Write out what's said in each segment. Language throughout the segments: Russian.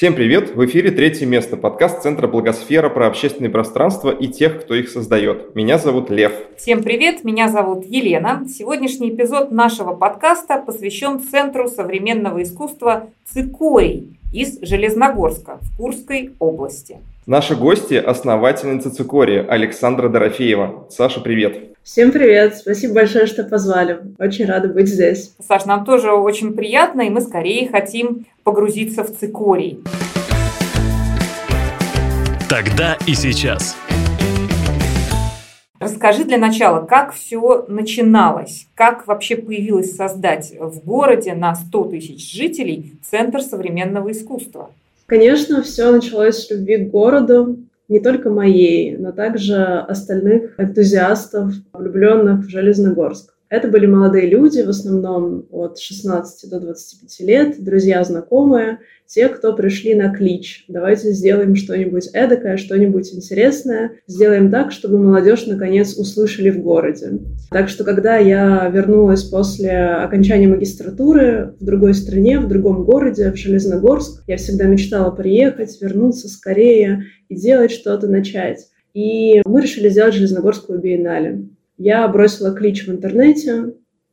Всем привет! В эфире «Третье место» – подкаст Центра Благосфера про общественное пространство и тех, кто их создает. Меня зовут Лев. Всем привет! Меня зовут Елена. Сегодняшний эпизод нашего подкаста посвящен Центру современного искусства «Цикорий» из Железногорска в Курской области. Наши гости – основательница Цикория Александра Дорофеева. Саша, привет! Всем привет! Спасибо большое, что позвали. Очень рада быть здесь. Саш, нам тоже очень приятно, и мы скорее хотим погрузиться в цикорий. Тогда и сейчас. Расскажи для начала, как все начиналось, как вообще появилось создать в городе на 100 тысяч жителей Центр современного искусства? Конечно, все началось с любви к городу, не только моей, но также остальных энтузиастов, влюбленных в Железногорск. Это были молодые люди, в основном от 16 до 25 лет, друзья, знакомые, те, кто пришли на клич. Давайте сделаем что-нибудь эдакое, что-нибудь интересное. Сделаем так, чтобы молодежь наконец услышали в городе. Так что, когда я вернулась после окончания магистратуры в другой стране, в другом городе, в Железногорск, я всегда мечтала приехать, вернуться скорее и делать что-то, начать. И мы решили сделать Железногорскую биеннале. Я бросила клич в интернете,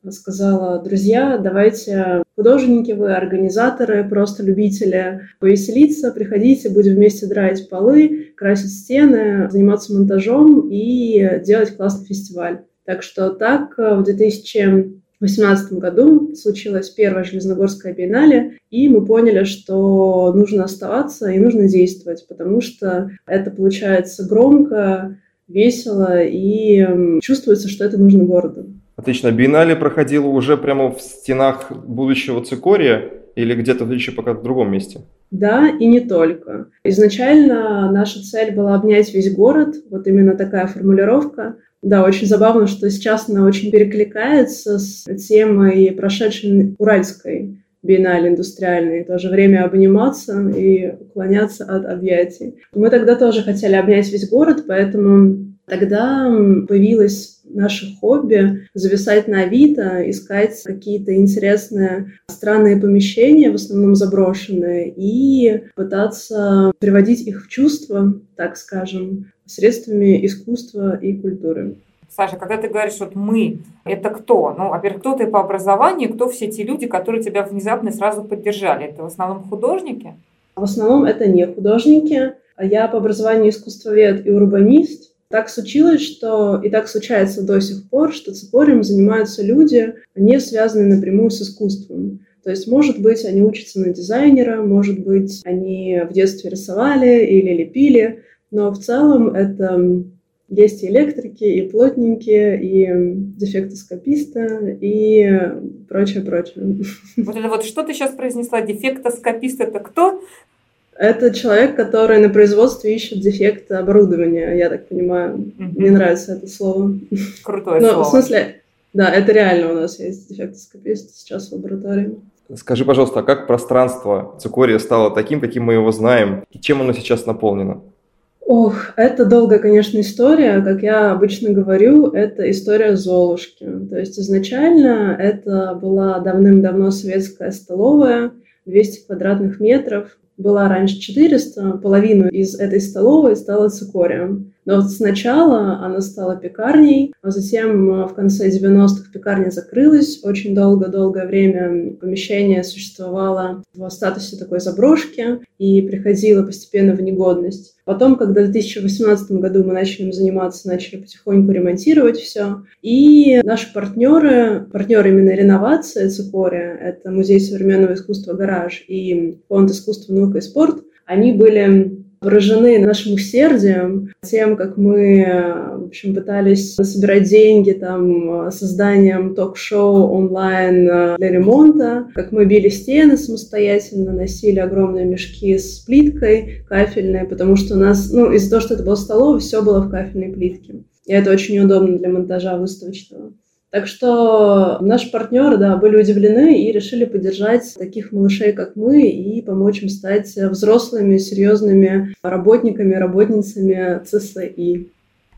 сказала, друзья, давайте художники вы, организаторы, просто любители повеселиться, приходите, будем вместе драить полы, красить стены, заниматься монтажом и делать классный фестиваль. Так что так в 2018 году случилась первая Железногорская биеннале, и мы поняли, что нужно оставаться и нужно действовать, потому что это получается громко, весело и чувствуется, что это нужно городу. Отлично. Биеннале проходило уже прямо в стенах будущего цикория или где-то еще пока в другом месте? Да, и не только. Изначально наша цель была обнять весь город, вот именно такая формулировка. Да, очень забавно, что сейчас она очень перекликается с темой прошедшей Уральской биеннале индустриальной. Тоже время обниматься и уклоняться от объятий. Мы тогда тоже хотели обнять весь город, поэтому тогда появилось наше хобби зависать на Авито, искать какие-то интересные странные помещения, в основном заброшенные, и пытаться приводить их в чувство, так скажем, средствами искусства и культуры. Саша, когда ты говоришь, вот мы, это кто? Ну, во-первых, кто ты по образованию, кто все те люди, которые тебя внезапно сразу поддержали? Это в основном художники? В основном это не художники. Я по образованию искусствовед и урбанист. Так случилось, что и так случается до сих пор, что цикорием занимаются люди, не связанные напрямую с искусством. То есть, может быть, они учатся на дизайнера, может быть, они в детстве рисовали или лепили, но в целом это есть и электрики, и плотники, и дефектоскописты, и прочее, прочее. Вот это вот что ты сейчас произнесла? Дефектоскопист это кто? Это человек, который на производстве ищет дефекты оборудования, я так понимаю. Mm-hmm. Мне нравится это слово. Крутое Но, слово. в смысле, да, это реально у нас есть дефектоскопист сейчас в лаборатории. Скажи, пожалуйста, а как пространство цикория стало таким, каким мы его знаем, и чем оно сейчас наполнено? Ох, это долгая, конечно, история. Как я обычно говорю, это история Золушки. То есть изначально это была давным-давно советская столовая, 200 квадратных метров, была раньше 400, половину из этой столовой стала цикорием. Но вот сначала она стала пекарней, а затем э, в конце 90-х пекарня закрылась. Очень долго-долгое время помещение существовало в статусе такой заброшки и приходило постепенно в негодность. Потом, когда в 2018 году мы начали им заниматься, начали потихоньку ремонтировать все. И наши партнеры, партнеры именно реновации Цикория, это Музей современного искусства «Гараж» и Фонд искусства, наука и спорт, они были поражены нашим усердием, тем, как мы, в общем, пытались собирать деньги там, созданием ток-шоу онлайн э, для ремонта, как мы били стены самостоятельно, носили огромные мешки с плиткой кафельной, потому что у нас, ну, из-за того, что это было столовая, все было в кафельной плитке. И это очень удобно для монтажа выставочного. Так что наши партнеры, да, были удивлены и решили поддержать таких малышей, как мы, и помочь им стать взрослыми, серьезными работниками, работницами ЦСИ.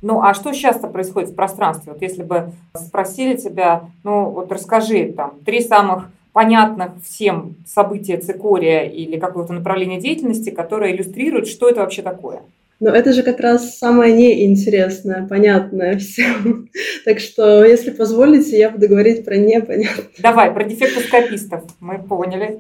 Ну, а что часто происходит в пространстве? Вот если бы спросили тебя, ну, вот расскажи там три самых понятных всем события цикория или какого-то направления деятельности, которое иллюстрирует, что это вообще такое. Но это же как раз самое неинтересное, понятное всем. Так что, если позволите, я буду говорить про непонятное. Давай, про дефектоскопистов. Мы поняли.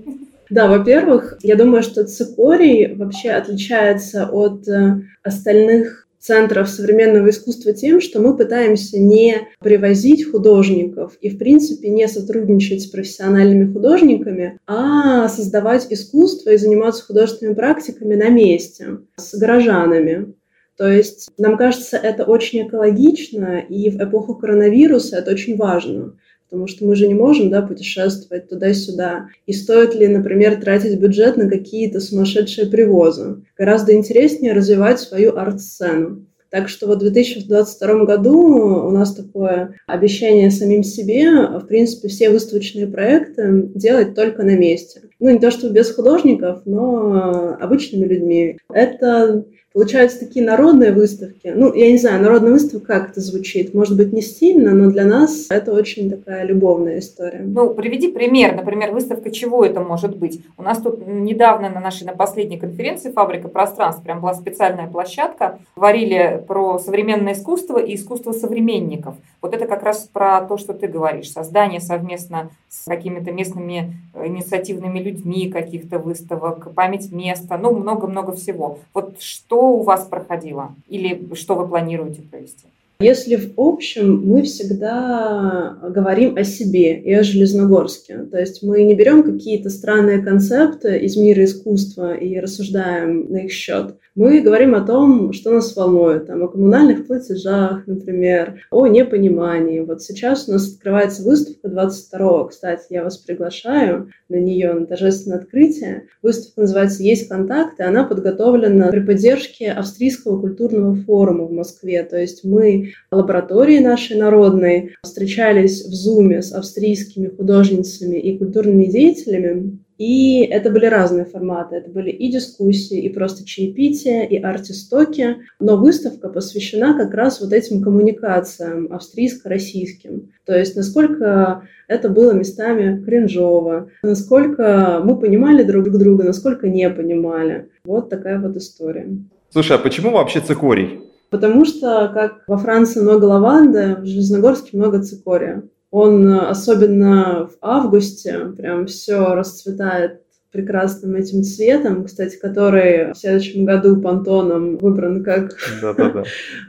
Да, во-первых, я думаю, что цикорий вообще отличается от э, остальных центров современного искусства тем, что мы пытаемся не привозить художников и, в принципе, не сотрудничать с профессиональными художниками, а создавать искусство и заниматься художественными практиками на месте, с горожанами. То есть, нам кажется, это очень экологично, и в эпоху коронавируса это очень важно потому что мы же не можем да, путешествовать туда-сюда. И стоит ли, например, тратить бюджет на какие-то сумасшедшие привозы? Гораздо интереснее развивать свою арт-сцену. Так что вот в 2022 году у нас такое обещание самим себе, в принципе, все выставочные проекты делать только на месте. Ну, не то чтобы без художников, но обычными людьми. Это получаются такие народные выставки. Ну, я не знаю, народная выставка, как это звучит? Может быть, не стильно, но для нас это очень такая любовная история. Ну, приведи пример. Например, выставка чего это может быть? У нас тут недавно на нашей, на последней конференции «Фабрика пространств» прям была специальная площадка. Говорили про современное искусство и искусство современников. Вот это как раз про то, что ты говоришь. Создание совместно с какими-то местными э, инициативными людьми каких-то выставок, память места, ну, много-много всего. Вот что у вас проходило или что вы планируете провести? Если в общем, мы всегда говорим о себе и о Железногорске. То есть мы не берем какие-то странные концепты из мира искусства и рассуждаем на их счет. Мы говорим о том, что нас волнует, там, о коммунальных платежах, например, о непонимании. Вот сейчас у нас открывается выставка 22 кстати, я вас приглашаю на нее, на торжественное открытие. Выставка называется «Есть контакты», она подготовлена при поддержке Австрийского культурного форума в Москве. То есть мы лаборатории нашей народной встречались в Зуме с австрийскими художницами и культурными деятелями, и это были разные форматы. Это были и дискуссии, и просто чаепития, и артистоки. Но выставка посвящена как раз вот этим коммуникациям австрийско-российским. То есть насколько это было местами кринжово, насколько мы понимали друг друга, насколько не понимали. Вот такая вот история. Слушай, а почему вообще цикорий? Потому что, как во Франции много лаванды, в Железногорске много цикория. Он э, особенно в августе прям все расцветает прекрасным этим цветом, кстати, который в следующем году Пантоном выбран как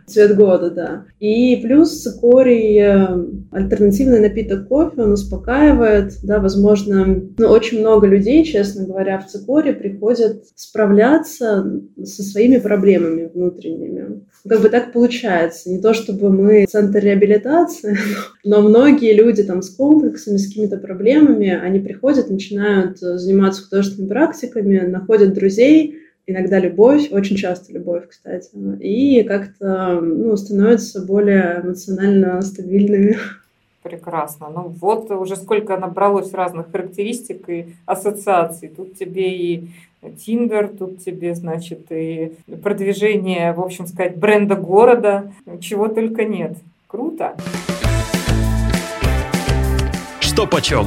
цвет года, да. И плюс цикорий, э, альтернативный напиток кофе, он успокаивает, да, возможно, ну, очень много людей, честно говоря, в цикоре приходят справляться со своими проблемами внутренними. Как бы так получается. Не то чтобы мы центр реабилитации, но многие люди там с комплексами, с какими-то проблемами, они приходят, начинают заниматься художественными практиками, находят друзей, иногда любовь, очень часто любовь, кстати, и как-то ну, становятся более эмоционально стабильными. Прекрасно. Ну вот уже сколько набралось разных характеристик и ассоциаций. Тут тебе и Тиндер, тут тебе, значит, и продвижение, в общем сказать, бренда города, чего только нет. Круто. Что почем?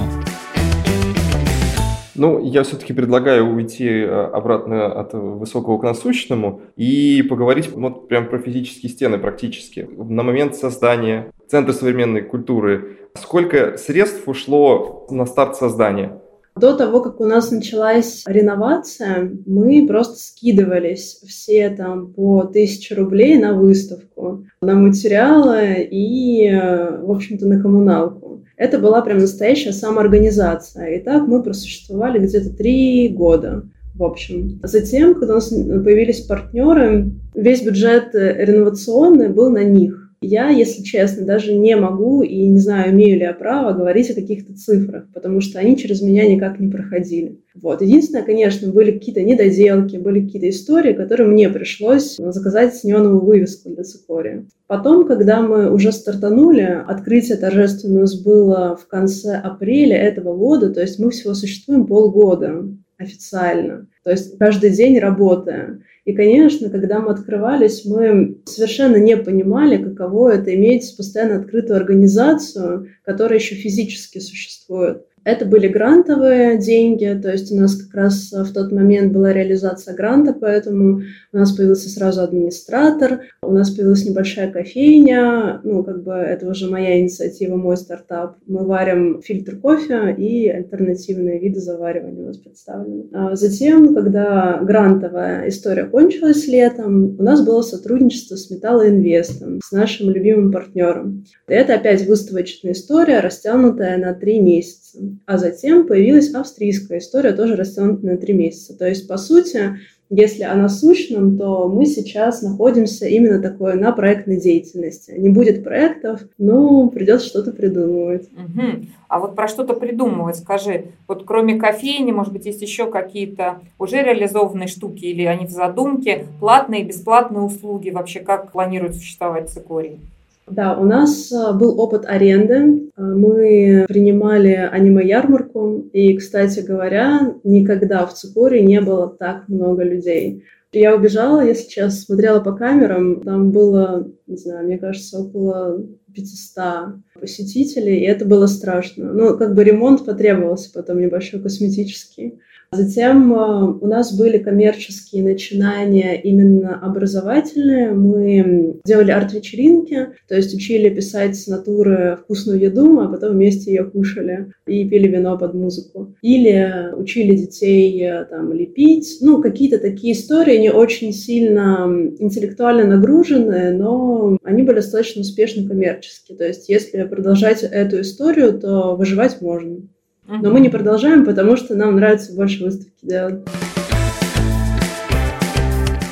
Ну, я все-таки предлагаю уйти э, обратно от высокого к насущному и поговорить вот прям про физические стены практически. На момент создания Центра современной культуры сколько средств ушло на старт создания? До того, как у нас началась реновация, мы просто скидывались все там по тысяче рублей на выставку, на материалы и, э, в общем-то, на коммуналку. Это была прям настоящая самоорганизация. И так мы просуществовали где-то три года. В общем. Затем, когда у нас появились партнеры, весь бюджет э, реновационный был на них. Я, если честно, даже не могу и не знаю, имею ли я право говорить о каких-то цифрах, потому что они через меня никак не проходили. Вот. Единственное, конечно, были какие-то недоделки, были какие-то истории, которые мне пришлось заказать неоновую вывеску для цикория. Потом, когда мы уже стартанули, открытие торжественное у нас было в конце апреля этого года, то есть мы всего существуем полгода официально, то есть каждый день работая. И, конечно, когда мы открывались, мы совершенно не понимали, каково это иметь постоянно открытую организацию, которая еще физически существует. Это были грантовые деньги, то есть у нас как раз в тот момент была реализация гранта, поэтому у нас появился сразу администратор, у нас появилась небольшая кофейня, ну, как бы это уже моя инициатива, мой стартап. Мы варим фильтр кофе и альтернативные виды заваривания у нас представлены. А затем, когда грантовая история кончилась летом, у нас было сотрудничество с Металлоинвестом, с нашим любимым партнером. И это опять выставочная история, растянутая на три месяца. А затем появилась австрийская история, тоже растянутая на три месяца. То есть, по сути, если о насущном, то мы сейчас находимся именно такое на проектной деятельности. Не будет проектов, но придется что-то придумывать. Угу. А вот про что-то придумывать, скажи, вот кроме кофейни, может быть, есть еще какие-то уже реализованные штуки или они в задумке, платные и бесплатные услуги, вообще как планируют существовать цикорий? Да, у нас э, был опыт аренды. Э, мы принимали аниме-ярмарку. И, кстати говоря, никогда в Цикоре не было так много людей. Я убежала, я сейчас смотрела по камерам, там было, не знаю, мне кажется, около 500 посетителей, и это было страшно. Ну, как бы ремонт потребовался потом небольшой косметический. Затем э, у нас были коммерческие начинания именно образовательные. Мы делали арт-вечеринки, то есть учили писать с натуры вкусную еду, а потом вместе ее кушали и пили вино под музыку. Или учили детей э, там лепить. Ну, какие-то такие истории, не очень сильно интеллектуально нагруженные, но они были достаточно успешны коммерчески. То есть если продолжать эту историю, то выживать можно. Но мы не продолжаем, потому что нам нравится больше выставки делать.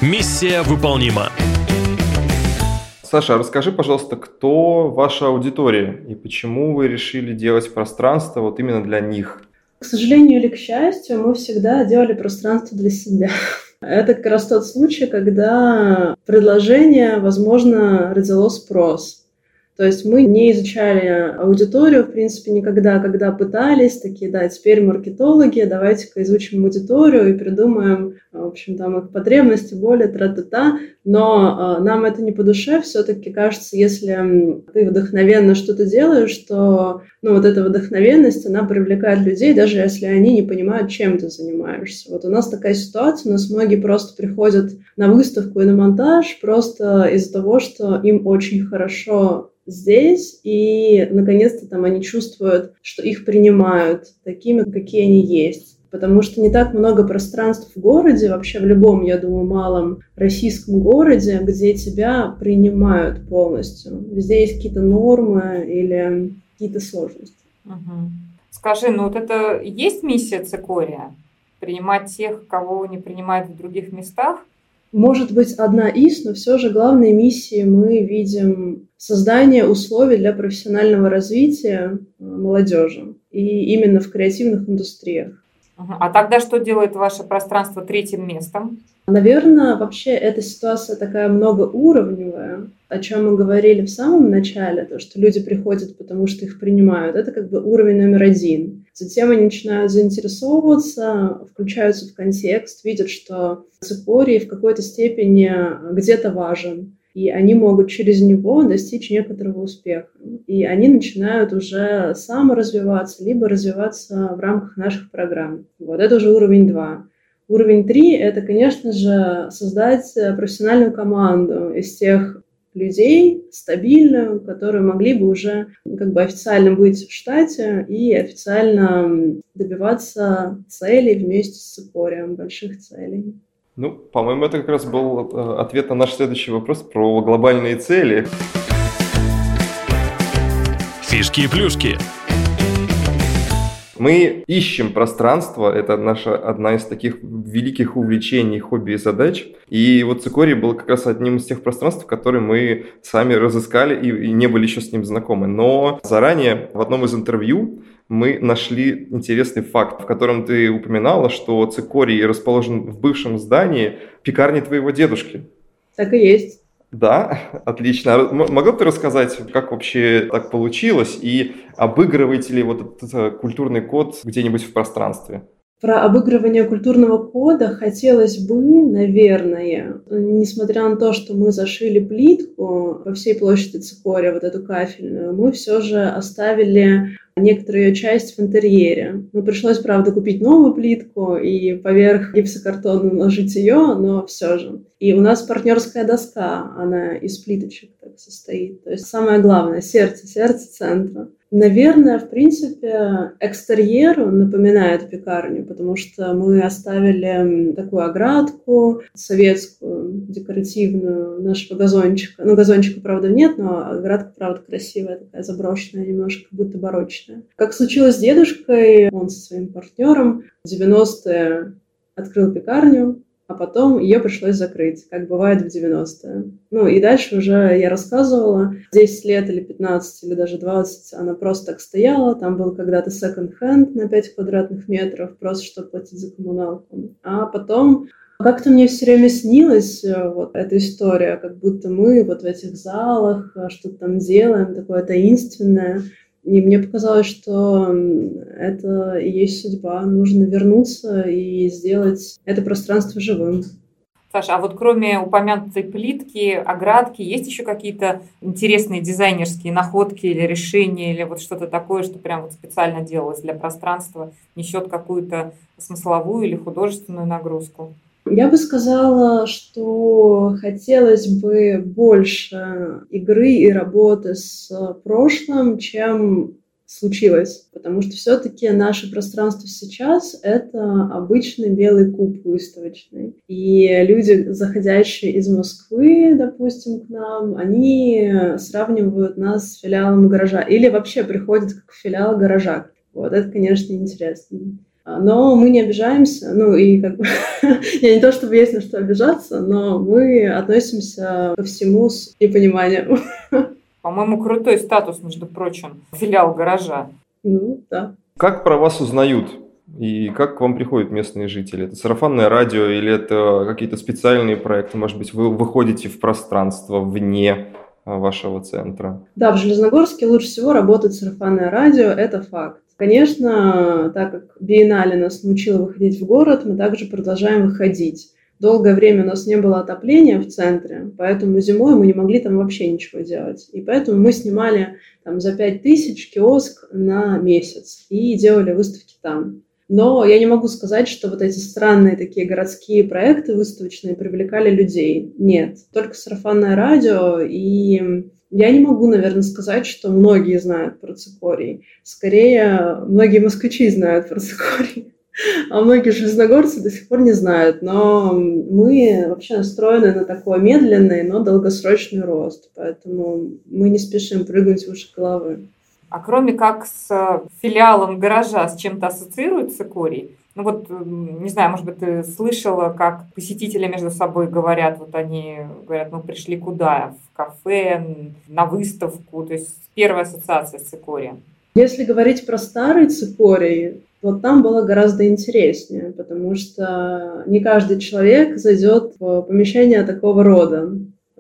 Миссия выполнима. Саша, расскажи, пожалуйста, кто ваша аудитория и почему вы решили делать пространство вот именно для них? К сожалению или к счастью, мы всегда делали пространство для себя. Это как раз тот случай, когда предложение, возможно, родило спрос. То есть мы не изучали аудиторию, в принципе, никогда, когда пытались, такие, да, теперь маркетологи, давайте-ка изучим аудиторию и придумаем, в общем, там их потребности, боли, тра-та-та, но э, нам это не по душе, все-таки кажется, если ты вдохновенно что-то делаешь, то, ну, вот эта вдохновенность, она привлекает людей, даже если они не понимают, чем ты занимаешься. Вот у нас такая ситуация, у нас многие просто приходят на выставку и на монтаж просто из-за того, что им очень хорошо здесь, и наконец-то там они чувствуют, что их принимают такими, какие они есть. Потому что не так много пространств в городе, вообще в любом, я думаю, малом российском городе, где тебя принимают полностью. Везде есть какие-то нормы или какие-то сложности. Угу. Скажи, ну вот это есть миссия цикория? Принимать тех, кого не принимают в других местах? Может быть одна из, но все же главной миссией мы видим создание условий для профессионального развития э, молодежи и именно в креативных индустриях. А тогда что делает ваше пространство третьим местом? Наверное, вообще эта ситуация такая многоуровневая, о чем мы говорили в самом начале, то, что люди приходят, потому что их принимают. Это как бы уровень номер один. Затем они начинают заинтересовываться, включаются в контекст, видят, что цикорий в какой-то степени где-то важен и они могут через него достичь некоторого успеха. И они начинают уже саморазвиваться, либо развиваться в рамках наших программ. Вот это уже уровень 2. Уровень 3 – это, конечно же, создать профессиональную команду из тех людей, стабильную, которые могли бы уже как бы официально быть в штате и официально добиваться целей вместе с Цикорием, больших целей. Ну, по-моему, это как раз был э, ответ на наш следующий вопрос про глобальные цели. Фишки и плюшки. Мы ищем пространство, это наша одна из таких великих увлечений, хобби и задач. И вот цикорий был как раз одним из тех пространств, которые мы сами разыскали и, и не были еще с ним знакомы. Но заранее в одном из интервью мы нашли интересный факт, в котором ты упоминала, что цикорий расположен в бывшем здании пекарни твоего дедушки. Так и есть. Да, отлично. А могла бы ты рассказать, как вообще так получилось и обыгрываете ли вот этот культурный код где-нибудь в пространстве? Про обыгрывание культурного кода хотелось бы, наверное, несмотря на то, что мы зашили плитку по всей площади Цикория, вот эту кафельную, мы все же оставили некоторую ее часть в интерьере. Ну, пришлось, правда, купить новую плитку и поверх гипсокартона наложить ее, но все же. И у нас партнерская доска, она из плиточек так состоит. То есть самое главное, сердце, сердце центра. Наверное, в принципе, экстерьер напоминает пекарню, потому что мы оставили такую оградку советскую, декоративную нашего газончика. Ну, газончика, правда, нет, но оградка, правда, красивая, такая заброшенная, немножко будто барочная. Как случилось с дедушкой, он со своим партнером в 90-е открыл пекарню, а потом ее пришлось закрыть, как бывает в 90-е. Ну и дальше уже я рассказывала, 10 лет или 15 или даже 20 она просто так стояла, там был когда-то second-hand на 5 квадратных метров, просто чтобы платить за коммуналку. А потом как-то мне все время снилась э, вот эта история, как будто мы вот в этих залах э, что-то там делаем, такое таинственное. И мне показалось, что это и есть судьба. Нужно вернуться и сделать это пространство живым. Саша, а вот кроме упомянутой плитки, оградки, есть еще какие-то интересные дизайнерские находки или решения, или вот что-то такое, что прям вот специально делалось для пространства, несет какую-то смысловую или художественную нагрузку? Я бы сказала, что хотелось бы больше игры и работы с прошлым, чем случилось, потому что все-таки наше пространство сейчас — это обычный белый куб выставочный. И люди, заходящие из Москвы, допустим, к нам, они сравнивают нас с филиалом гаража или вообще приходят как филиал гаража. Вот это, конечно, интересно. Но мы не обижаемся, ну и как бы, я не то чтобы есть на что обижаться, но мы относимся ко всему с непониманием. По-моему, крутой статус, между прочим, филиал гаража. Ну, да. Как про вас узнают? И как к вам приходят местные жители? Это сарафанное радио или это какие-то специальные проекты? Может быть, вы выходите в пространство вне а, вашего центра? Да, в Железногорске лучше всего работает сарафанное радио, это факт. Конечно, так как биеннале нас научила выходить в город, мы также продолжаем выходить. Долгое время у нас не было отопления в центре, поэтому зимой мы не могли там вообще ничего делать. И поэтому мы снимали там за 5 тысяч киоск на месяц и делали выставки там. Но я не могу сказать, что вот эти странные такие городские проекты выставочные привлекали людей. Нет, только сарафанное радио и я не могу, наверное, сказать, что многие знают про цикорий. Скорее, многие москвичи знают про цикорий, а многие железногорцы до сих пор не знают. Но мы вообще настроены на такой медленный, но долгосрочный рост. Поэтому мы не спешим прыгнуть выше головы. А кроме как с филиалом гаража с чем-то ассоциирует цикорий, ну вот, не знаю, может быть, ты слышала, как посетители между собой говорят, вот они говорят, мы пришли куда? В кафе, на выставку, то есть первая ассоциация с цикорием. Если говорить про старый цикорий, вот там было гораздо интереснее, потому что не каждый человек зайдет в помещение такого рода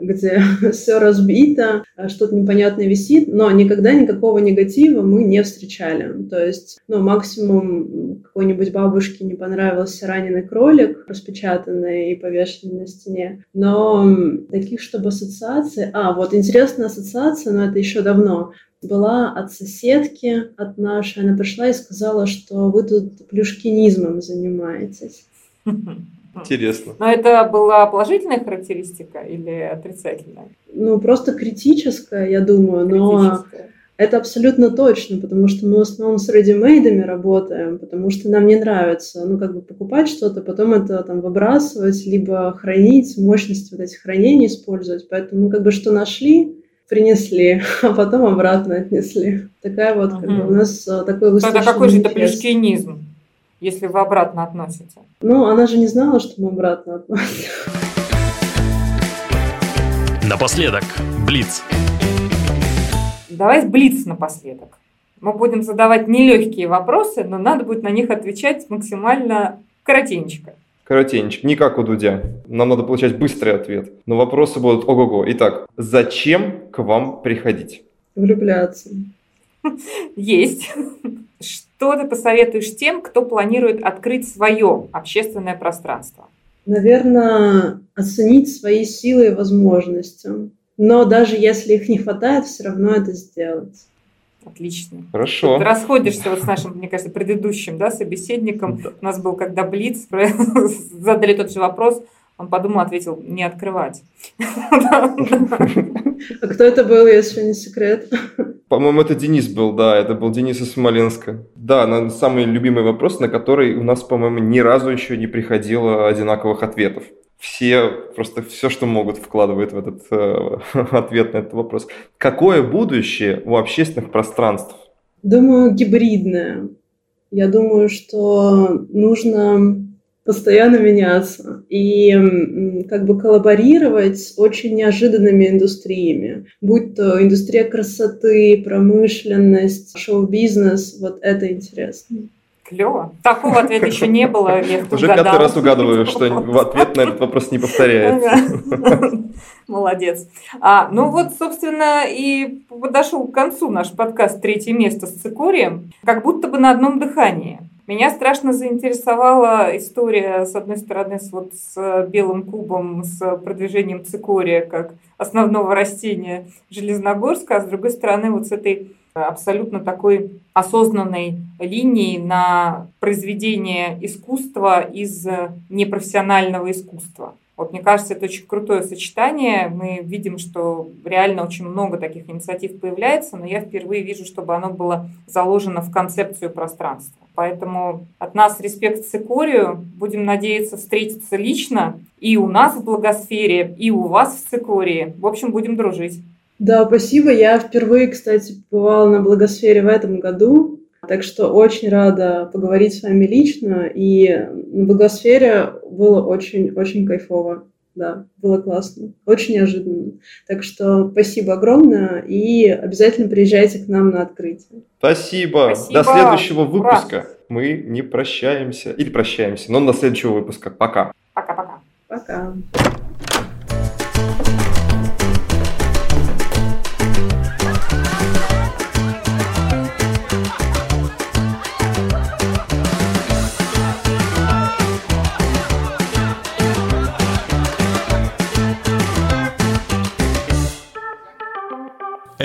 где все разбито, а что-то непонятное висит, но никогда никакого негатива мы не встречали. То есть, ну, максимум какой-нибудь бабушке не понравился раненый кролик, распечатанный и повешенный на стене. Но таких, чтобы ассоциации... А, вот интересная ассоциация, но это еще давно была от соседки, от нашей. Она пришла и сказала, что вы тут плюшкинизмом занимаетесь. Интересно. Но это была положительная характеристика или отрицательная? Ну, просто критическая, я думаю, но это абсолютно точно, потому что мы в основном с редимейдами работаем, потому что нам не нравится, ну, как бы покупать что-то, потом это там выбрасывать, либо хранить, мощность вот этих хранений использовать. Поэтому, как бы что нашли, принесли, а потом обратно отнесли. Такая вот, как бы, у нас э, такой выставочный Тогда какой же это плюшкинизм? Если вы обратно относите? Ну, она же не знала, что мы обратно относим. Напоследок, Блиц. Давай Блиц напоследок. Мы будем задавать нелегкие вопросы, но надо будет на них отвечать максимально коротенько. Коротенько, не как у Дудя. Нам надо получать быстрый ответ. Но вопросы будут ого-го. Итак, зачем к вам приходить? Влюбляться. Есть. Что ты посоветуешь тем, кто планирует открыть свое общественное пространство? Наверное, оценить свои силы и возможности. Но даже если их не хватает, все равно это сделать. Отлично. Хорошо. Ты расходишься вот с нашим, мне кажется, предыдущим да, собеседником. Да. У нас был, когда Блиц, задали тот же вопрос, он подумал, ответил, не открывать. А кто это был, если не секрет? По-моему, это Денис был, да, это был Денис из Смоленска. Да, на самый любимый вопрос, на который у нас, по-моему, ни разу еще не приходило одинаковых ответов. Все, просто все, что могут, вкладывают в этот э, ответ на этот вопрос. Какое будущее у общественных пространств? Думаю, гибридное. Я думаю, что нужно постоянно меняться и как бы коллаборировать с очень неожиданными индустриями, будь то индустрия красоты, промышленность, шоу-бизнес, вот это интересно. Клево. Такого ответа еще не было. Уже пятый раз угадываю, что ответ на этот вопрос не повторяется. Молодец. А, ну вот, собственно, и подошел к концу наш подкаст «Третье место с цикорием», как будто бы на одном дыхании. Меня страшно заинтересовала история, с одной стороны, с, вот, с белым кубом, с продвижением цикория как основного растения Железногорска, а с другой стороны, вот с этой абсолютно такой осознанной линией на произведение искусства из непрофессионального искусства. Вот мне кажется, это очень крутое сочетание. Мы видим, что реально очень много таких инициатив появляется, но я впервые вижу, чтобы оно было заложено в концепцию пространства. Поэтому от нас респект цикорию. Будем надеяться встретиться лично и у нас в благосфере, и у вас в цикории. В общем, будем дружить. Да, спасибо. Я впервые, кстати, бывала на благосфере в этом году. Так что очень рада поговорить с вами лично. И на Благосфере было очень-очень кайфово. Да, было классно. Очень неожиданно. Так что спасибо огромное и обязательно приезжайте к нам на открытие. Спасибо. спасибо. До следующего выпуска. Ура. Мы не прощаемся. Или прощаемся, но до следующего выпуска. Пока. Пока-пока. Пока.